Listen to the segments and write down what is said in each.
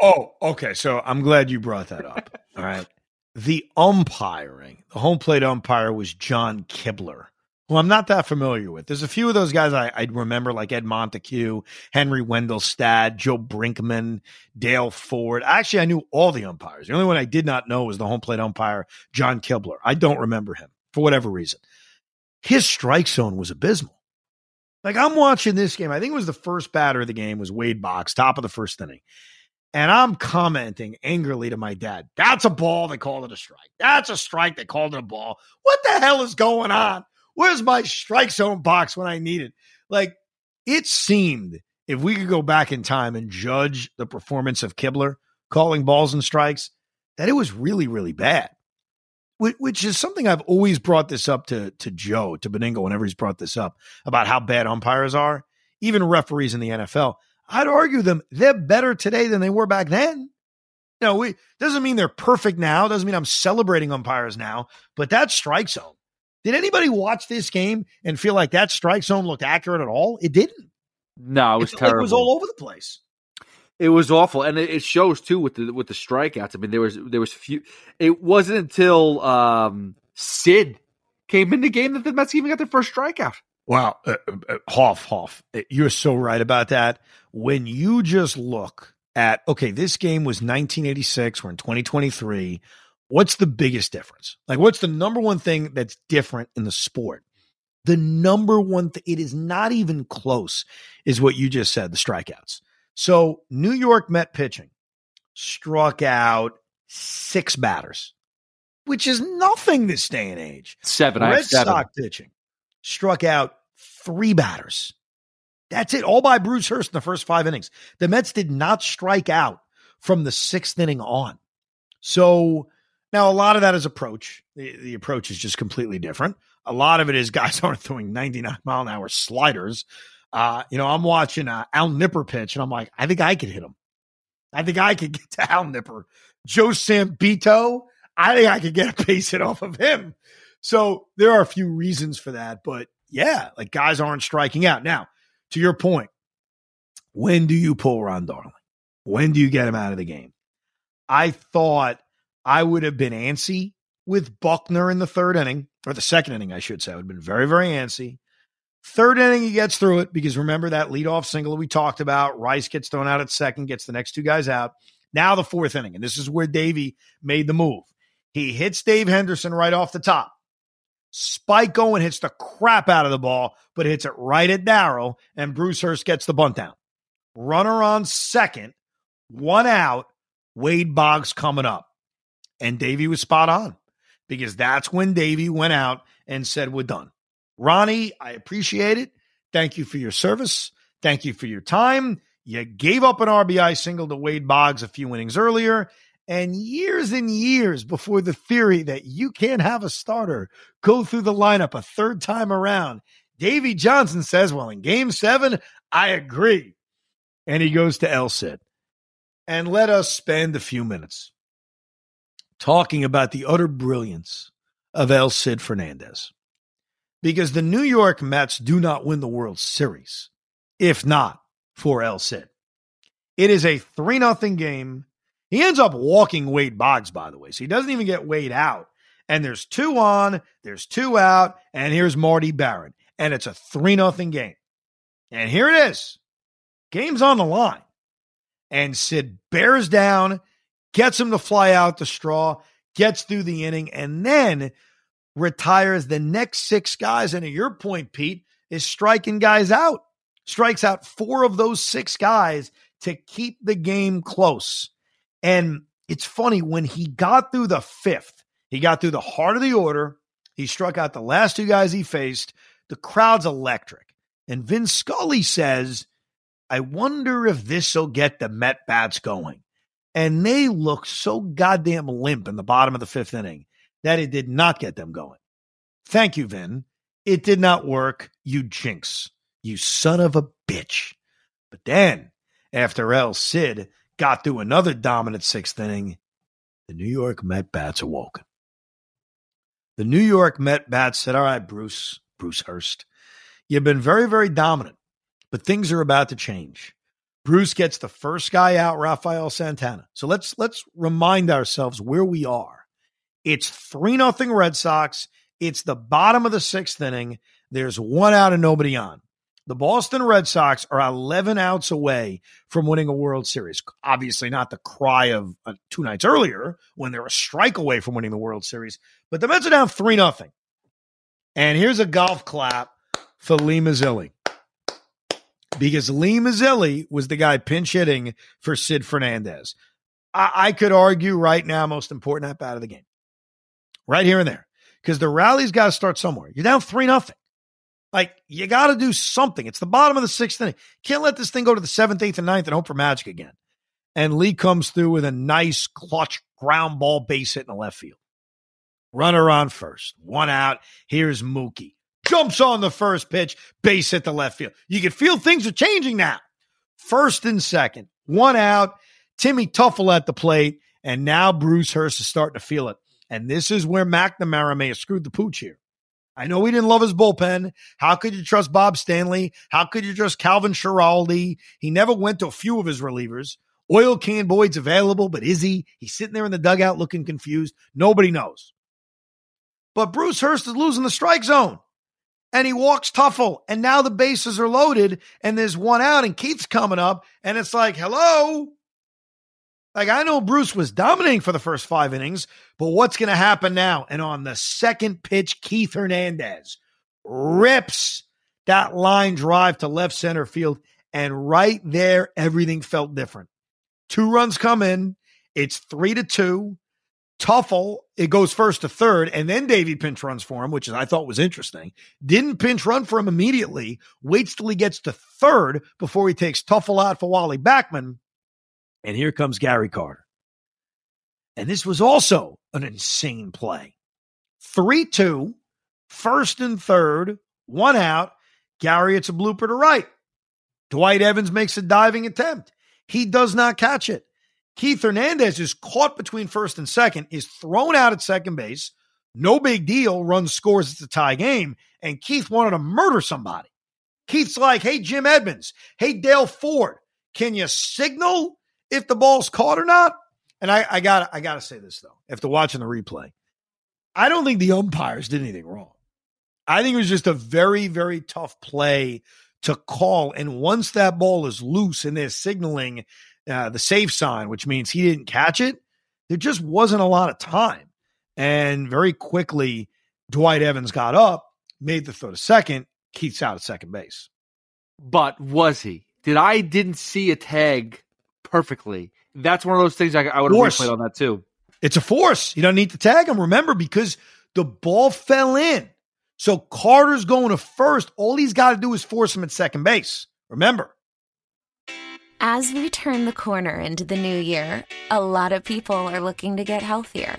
Oh, okay. So I'm glad you brought that up. All right. The umpiring, the home plate umpire was John Kibler, who I'm not that familiar with. There's a few of those guys I, I remember, like Ed Montague, Henry Wendelstedt, Joe Brinkman, Dale Ford. Actually, I knew all the umpires. The only one I did not know was the home plate umpire, John Kibler. I don't remember him for whatever reason. His strike zone was abysmal. Like I'm watching this game. I think it was the first batter of the game was Wade Boggs, top of the first inning. And I'm commenting angrily to my dad. That's a ball. They called it a strike. That's a strike. They called it a ball. What the hell is going on? Where's my strike zone box when I need it? Like it seemed if we could go back in time and judge the performance of Kibler calling balls and strikes, that it was really, really bad. Which is something I've always brought this up to to Joe, to Benigno, whenever he's brought this up about how bad umpires are, even referees in the NFL. I'd argue them they're better today than they were back then. You know, we doesn't mean they're perfect now. Doesn't mean I'm celebrating umpires now, but that strike zone. Did anybody watch this game and feel like that strike zone looked accurate at all? It didn't. No, it was it terrible. Like it was all over the place. It was awful, and it, it, shows too with the with the strikeouts. I mean, there was there was few. It wasn't until um, Sid came in the game that the Mets even got their first strikeout. Wow, uh, uh, Hoff, Hoff, you're so right about that. When you just look at okay, this game was 1986. We're in 2023. What's the biggest difference? Like, what's the number one thing that's different in the sport? The number one thing, it is not even close, is what you just said the strikeouts. So, New York Met pitching struck out six batters, which is nothing this day and age. Seven. Red seven. Sox pitching struck out three batters. That's it, all by Bruce Hurst in the first five innings. The Mets did not strike out from the sixth inning on. So now a lot of that is approach. The, the approach is just completely different. A lot of it is guys aren't throwing 99 mile an hour sliders. Uh, you know, I'm watching uh, Al Nipper pitch and I'm like, I think I could hit him. I think I could get to Al Nipper. Joe Sambito, I think I could get a base hit off of him. So there are a few reasons for that, but yeah, like guys aren't striking out. Now, to your point, when do you pull Ron Darling? When do you get him out of the game? I thought I would have been antsy with Buckner in the third inning, or the second inning, I should say. I would have been very, very antsy. Third inning, he gets through it because remember that leadoff single we talked about. Rice gets thrown out at second, gets the next two guys out. Now the fourth inning, and this is where Davey made the move. He hits Dave Henderson right off the top. Spike Owen hits the crap out of the ball, but hits it right at Darryl, and Bruce Hurst gets the bunt down. Runner on second, one out, Wade Boggs coming up. And Davey was spot on because that's when Davey went out and said, We're done. Ronnie, I appreciate it. Thank you for your service. Thank you for your time. You gave up an RBI single to Wade Boggs a few innings earlier. And years and years before the theory that you can't have a starter go through the lineup a third time around, Davey Johnson says, Well, in game seven, I agree. And he goes to El Cid. and let us spend a few minutes talking about the utter brilliance of El Cid Fernandez. Because the New York Mets do not win the World Series, if not for El Cid. It is a 3 0 game. He ends up walking Wade Boggs, by the way. So he doesn't even get Wade out. And there's two on, there's two out, and here's Marty Barrett. And it's a 3 0 game. And here it is. Game's on the line. And Sid bears down, gets him to fly out the straw, gets through the inning, and then retires the next six guys. And at your point, Pete, is striking guys out. Strikes out four of those six guys to keep the game close. And it's funny, when he got through the fifth, he got through the heart of the order. He struck out the last two guys he faced. The crowd's electric. And Vin Scully says, I wonder if this will get the Met bats going. And they look so goddamn limp in the bottom of the fifth inning that it did not get them going. Thank you, Vin. It did not work, you jinx, you son of a bitch. But then, after El Cid got through another dominant sixth inning, the New York Met bats awoke. The New York Met bats said, All right, Bruce, Bruce Hurst, you've been very, very dominant, but things are about to change. Bruce gets the first guy out, Rafael Santana. So let's let's remind ourselves where we are. It's 3 nothing Red Sox. It's the bottom of the sixth inning. There's one out and nobody on. The Boston Red Sox are 11 outs away from winning a World Series. Obviously, not the cry of uh, two nights earlier when they're a strike away from winning the World Series, but the Mets are down 3 nothing. And here's a golf clap for Lee Mazzilli. Because Lee Mazzilli was the guy pinch hitting for Sid Fernandez. I, I could argue right now, most important at bat of the game right here and there because the rally's got to start somewhere. You're down three nothing. Like you got to do something. It's the bottom of the sixth inning. Can't let this thing go to the seventh, eighth, and ninth and hope for magic again. And Lee comes through with a nice clutch ground ball base hit in the left field. Runner on first, one out. Here's Mookie. Jumps on the first pitch, base hit the left field. You can feel things are changing now. First and second, one out. Timmy Teufel at the plate, and now Bruce Hurst is starting to feel it. And this is where McNamara may have screwed the pooch here. I know we didn't love his bullpen. How could you trust Bob Stanley? How could you trust Calvin Schiraldi? He never went to a few of his relievers. Oil can Boyd's available, but is he? He's sitting there in the dugout looking confused. Nobody knows. But Bruce Hurst is losing the strike zone. And he walks Teufel. And now the bases are loaded and there's one out and Keith's coming up. And it's like, hello, like I know Bruce was dominating for the first five innings, but what's going to happen now? And on the second pitch, Keith Hernandez rips that line drive to left center field. And right there, everything felt different. Two runs come in. It's three to two. Teufel, it goes first to third, and then Davey pinch runs for him, which I thought was interesting. Didn't pinch run for him immediately, waits till he gets to third before he takes Teufel out for Wally Backman. And here comes Gary Carter. And this was also an insane play. 3 2, first and third, one out. Gary, it's a blooper to right. Dwight Evans makes a diving attempt. He does not catch it. Keith Hernandez is caught between first and second, is thrown out at second base. No big deal. Runs scores. It's a tie game. And Keith wanted to murder somebody. Keith's like, hey, Jim Evans. Hey, Dale Ford. Can you signal if the ball's caught or not. And I, I got I got to say this though, after watching the replay, I don't think the umpires did anything wrong. I think it was just a very very tough play to call. And once that ball is loose and they're signaling uh, the safe sign, which means he didn't catch it, there just wasn't a lot of time. And very quickly, Dwight Evans got up, made the throw to second. Keith's out at second base. But was he? Did I didn't see a tag perfectly. That's one of those things I, I would have replayed on that too. It's a force. You don't need to tag him. Remember, because the ball fell in. So Carter's going to first. All he's got to do is force him at second base. Remember. As we turn the corner into the new year, a lot of people are looking to get healthier.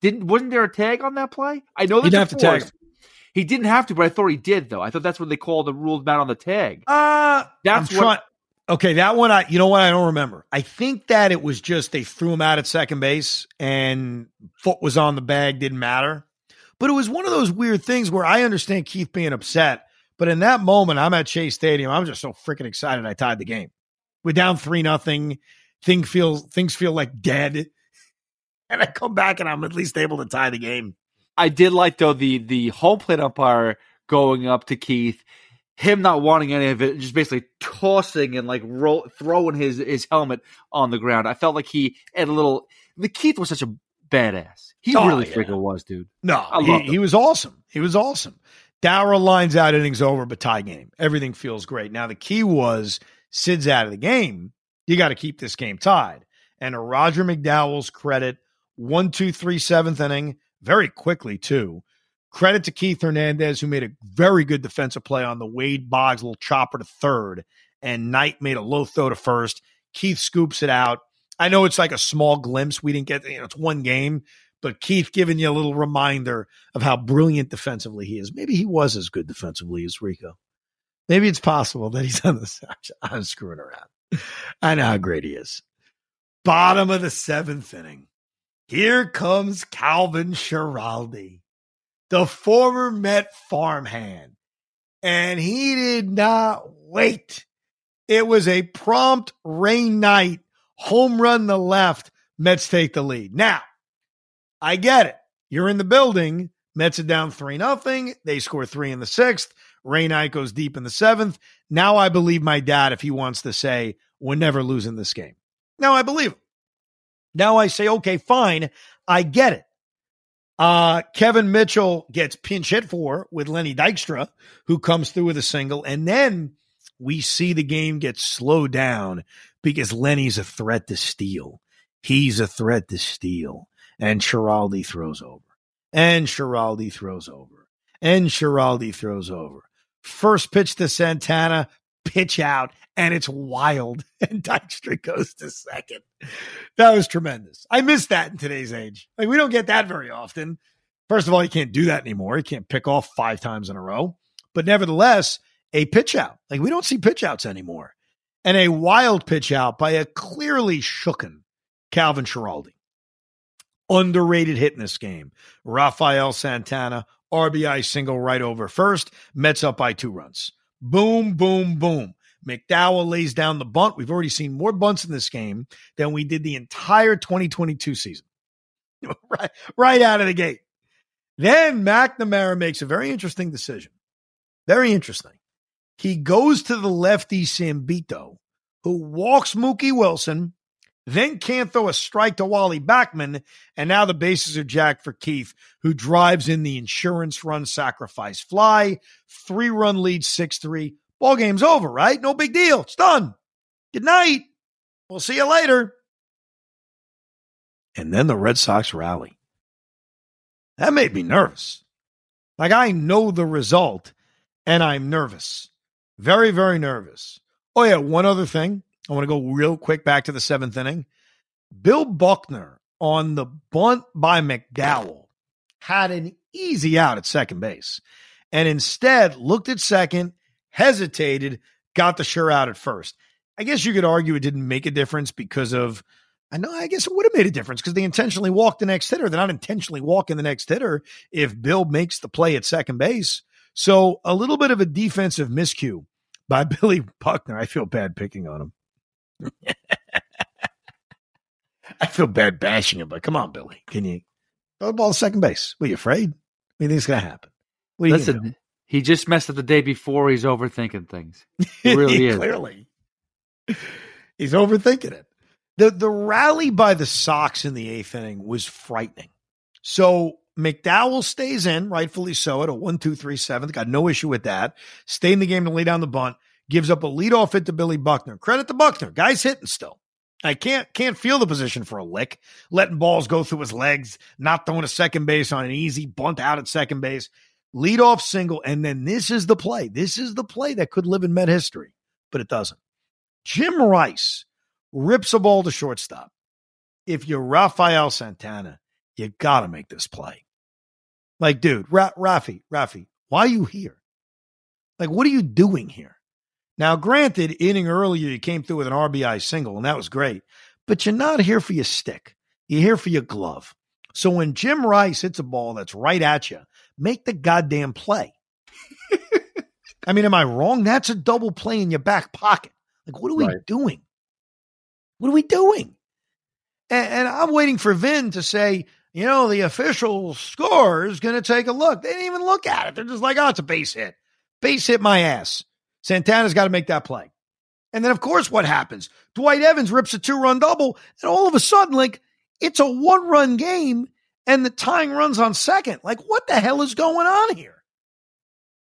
Didn't wasn't there a tag on that play? I know He there's didn't have to tag force. He didn't have to, but I thought he did though. I thought that's what they called the ruled out on the tag. Uh That's I'm what- trying- Okay, that one I you know what I don't remember. I think that it was just they threw him out at second base and foot was on the bag, didn't matter. But it was one of those weird things where I understand Keith being upset, but in that moment I'm at Shea Stadium. I'm just so freaking excited I tied the game. We're down three nothing. Thing feels things feel like dead. And I come back and I'm at least able to tie the game. I did like though the the home plate umpire going up to Keith, him not wanting any of it, just basically tossing and like roll, throwing his his helmet on the ground. I felt like he had a little. The Keith was such a badass. He Oh, really yeah. freaking was, dude. No, he, he was awesome. He was awesome. Darryl lines out innings over, but tie game. Everything feels great. Now the key was Sid's out of the game. You got to keep this game tied. And to Roger McDowell's credit, one, two, three, seventh inning, very quickly too. Credit to Keith Hernandez, who made a very good defensive play on the Wade Boggs little chopper to third, and Knight made a low throw to first. Keith scoops it out. I know it's like a small glimpse. We didn't get, you know, it's one game, but Keith giving you a little reminder of how brilliant defensively he is. Maybe he was as good defensively as Rico. Maybe it's possible that he's on the. I'm screwing around. I know how great he is. Bottom of the seventh inning. Here comes Calvin Schiraldi, the former Met farmhand. And he did not wait. It was a prompt Ray Knight, home run the left. Mets take the lead. Now, I get it. You're in the building. Mets are down 3 nothing. They score three in the sixth. Knight goes deep in the seventh. Now I believe my dad if he wants to say, we're never losing this game. Now I believe him. Now I say, okay, fine. I get it. Uh, Kevin Mitchell gets pinch hit for with Lenny Dykstra, who comes through with a single. And then we see the game get slowed down because Lenny's a threat to steal. He's a threat to steal. And Schiraldi throws over. And Schiraldi throws over. And Schiraldi throws over. First pitch to Santana, pitch out, and it's wild. And Dykstra goes to second. That was tremendous. I miss that in today's age. Like we don't get that very often. First of all, you can't do that anymore. You can't pick off five times in a row. But nevertheless, a pitch out. Like we don't see pitch outs anymore. And a wild pitch out by a clearly shooken Calvin Schiraldi. Underrated hit in this game. Rafael Santana, RBI single right over first. Mets up by two runs. Boom, boom, boom. McDowell lays down the bunt. We've already seen more bunts in this game than we did the entire 2022 season. right, right out of the gate. Then McNamara makes a very interesting decision. Very interesting. He goes to the lefty Sambito, who walks Mookie Wilson, then can't throw a strike to Wally Backman, and now the bases are jacked for Keith, who drives in the insurance run sacrifice fly. Three run lead, 6 3. Ball game's over, right? No big deal. It's done. Good night. We'll see you later. And then the Red Sox rally. That made me nervous. Like I know the result and I'm nervous. Very, very nervous. Oh, yeah. One other thing. I want to go real quick back to the seventh inning. Bill Buckner on the bunt by McDowell had an easy out at second base and instead looked at second, hesitated, got the sure out at first. I guess you could argue it didn't make a difference because of, I know, I guess it would have made a difference because they intentionally walked the next hitter. They're not intentionally walking the next hitter if Bill makes the play at second base. So a little bit of a defensive miscue by Billy Buckner. I feel bad picking on him. I feel bad bashing him, but come on, Billy. Can you throw the ball to second base? Were you afraid? What do you think's going to happen? Listen, he just messed up the day before. He's overthinking things. He really is. Clearly. He's overthinking it. The the rally by the Sox in the eighth inning was frightening. So McDowell stays in, rightfully so, at a one, two, three, seventh. Got no issue with that. Stay in the game to lay down the bunt. Gives up a leadoff hit to Billy Buckner. Credit to Buckner. Guy's hitting still. I can't can't feel the position for a lick, letting balls go through his legs, not throwing a second base on an easy bunt out at second base. Leadoff single, and then this is the play. This is the play that could live in Met history, but it doesn't. Jim Rice rips a ball to shortstop. If you're Rafael Santana, you got to make this play. Like, dude, Ra- Rafi, Rafi, why are you here? Like, what are you doing here? Now, granted, inning earlier, you came through with an RBI single, and that was great, but you're not here for your stick. You're here for your glove. So when Jim Rice hits a ball that's right at you, make the goddamn play. I mean, am I wrong? That's a double play in your back pocket. Like, what are we right. doing? What are we doing? And, and, I'm waiting for Vin to say, you know, the official score is going to take a look. They didn't even look at it. They're just like, oh, it's a base hit. Base hit my ass. Santana's got to make that play. And then, of course, what happens? Dwight Evans rips a two run double, and all of a sudden, like, it's a one run game, and the tying runs on second. Like, what the hell is going on here?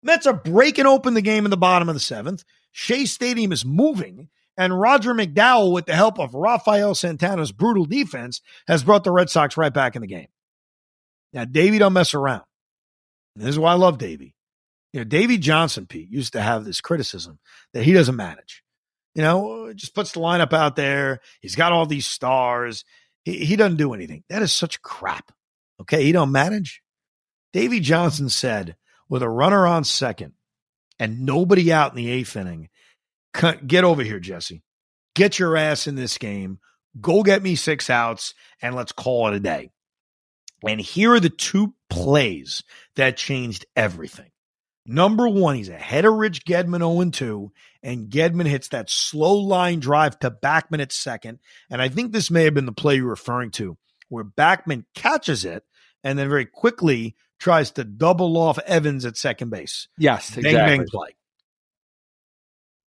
Mets are breaking open the game in the bottom of the seventh. Shea Stadium is moving, and Roger McDowell, with the help of Rafael Santana's brutal defense, has brought the Red Sox right back in the game. Now, Davey don't mess around. this is why I love Davey. You know, Davey Johnson, Pete, used to have this criticism that he doesn't manage. You know, uh, just puts the lineup out there. He's got all these stars. He, he doesn't do anything. That is such crap. Okay. He don't manage. Davey Johnson said, with a runner on second and nobody out in the eighth inning, get over here, Jesse. Get your ass in this game. Go get me six outs and let's call it a day. And here are the two plays that changed everything. Number one, he's ahead of Rich Gedman 0 2, and Gedman hits that slow line drive to Backman at second. And I think this may have been the play you're referring to, where Backman catches it and then very quickly tries to double off Evans at second base. Yes, exactly. Bang, bang play.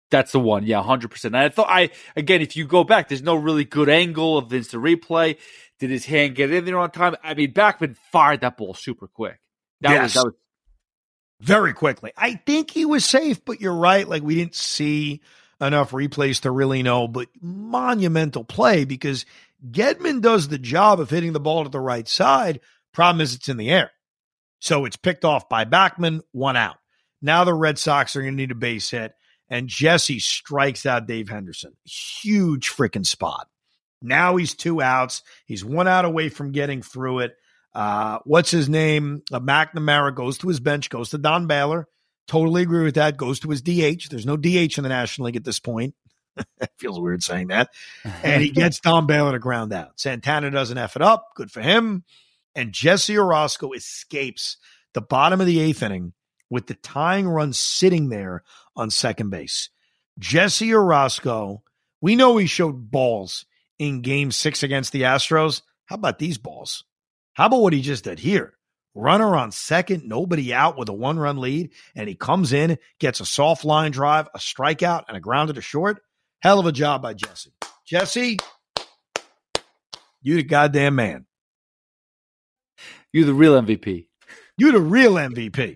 That's the one. Yeah, 100%. And I thought, I, again, if you go back, there's no really good angle of this replay. Did his hand get in there on time? I mean, Backman fired that ball super quick. That yes. was, that was very quickly. I think he was safe, but you're right. Like we didn't see enough replays to really know, but monumental play because Gedman does the job of hitting the ball to the right side. Problem is it's in the air. So it's picked off by Backman, one out. Now the Red Sox are going to need a base hit, and Jesse strikes out Dave Henderson. Huge freaking spot. Now he's two outs. He's one out away from getting through it. Uh, what's his name? Uh, McNamara goes to his bench, goes to Don Baylor. Totally agree with that. Goes to his DH. There's no DH in the National League at this point. it feels weird saying that. And he gets Don Baylor to ground out. Santana doesn't F it up. Good for him. And Jesse Orosco escapes the bottom of the eighth inning with the tying run sitting there on second base. Jesse Orosco, we know he showed balls in game six against the Astros. How about these balls? How about what he just did here? Runner on second, nobody out with a one run lead, and he comes in, gets a soft line drive, a strikeout, and a grounded to short. Hell of a job by Jesse. Jesse, you the goddamn man. You're the real MVP. You the real MVP.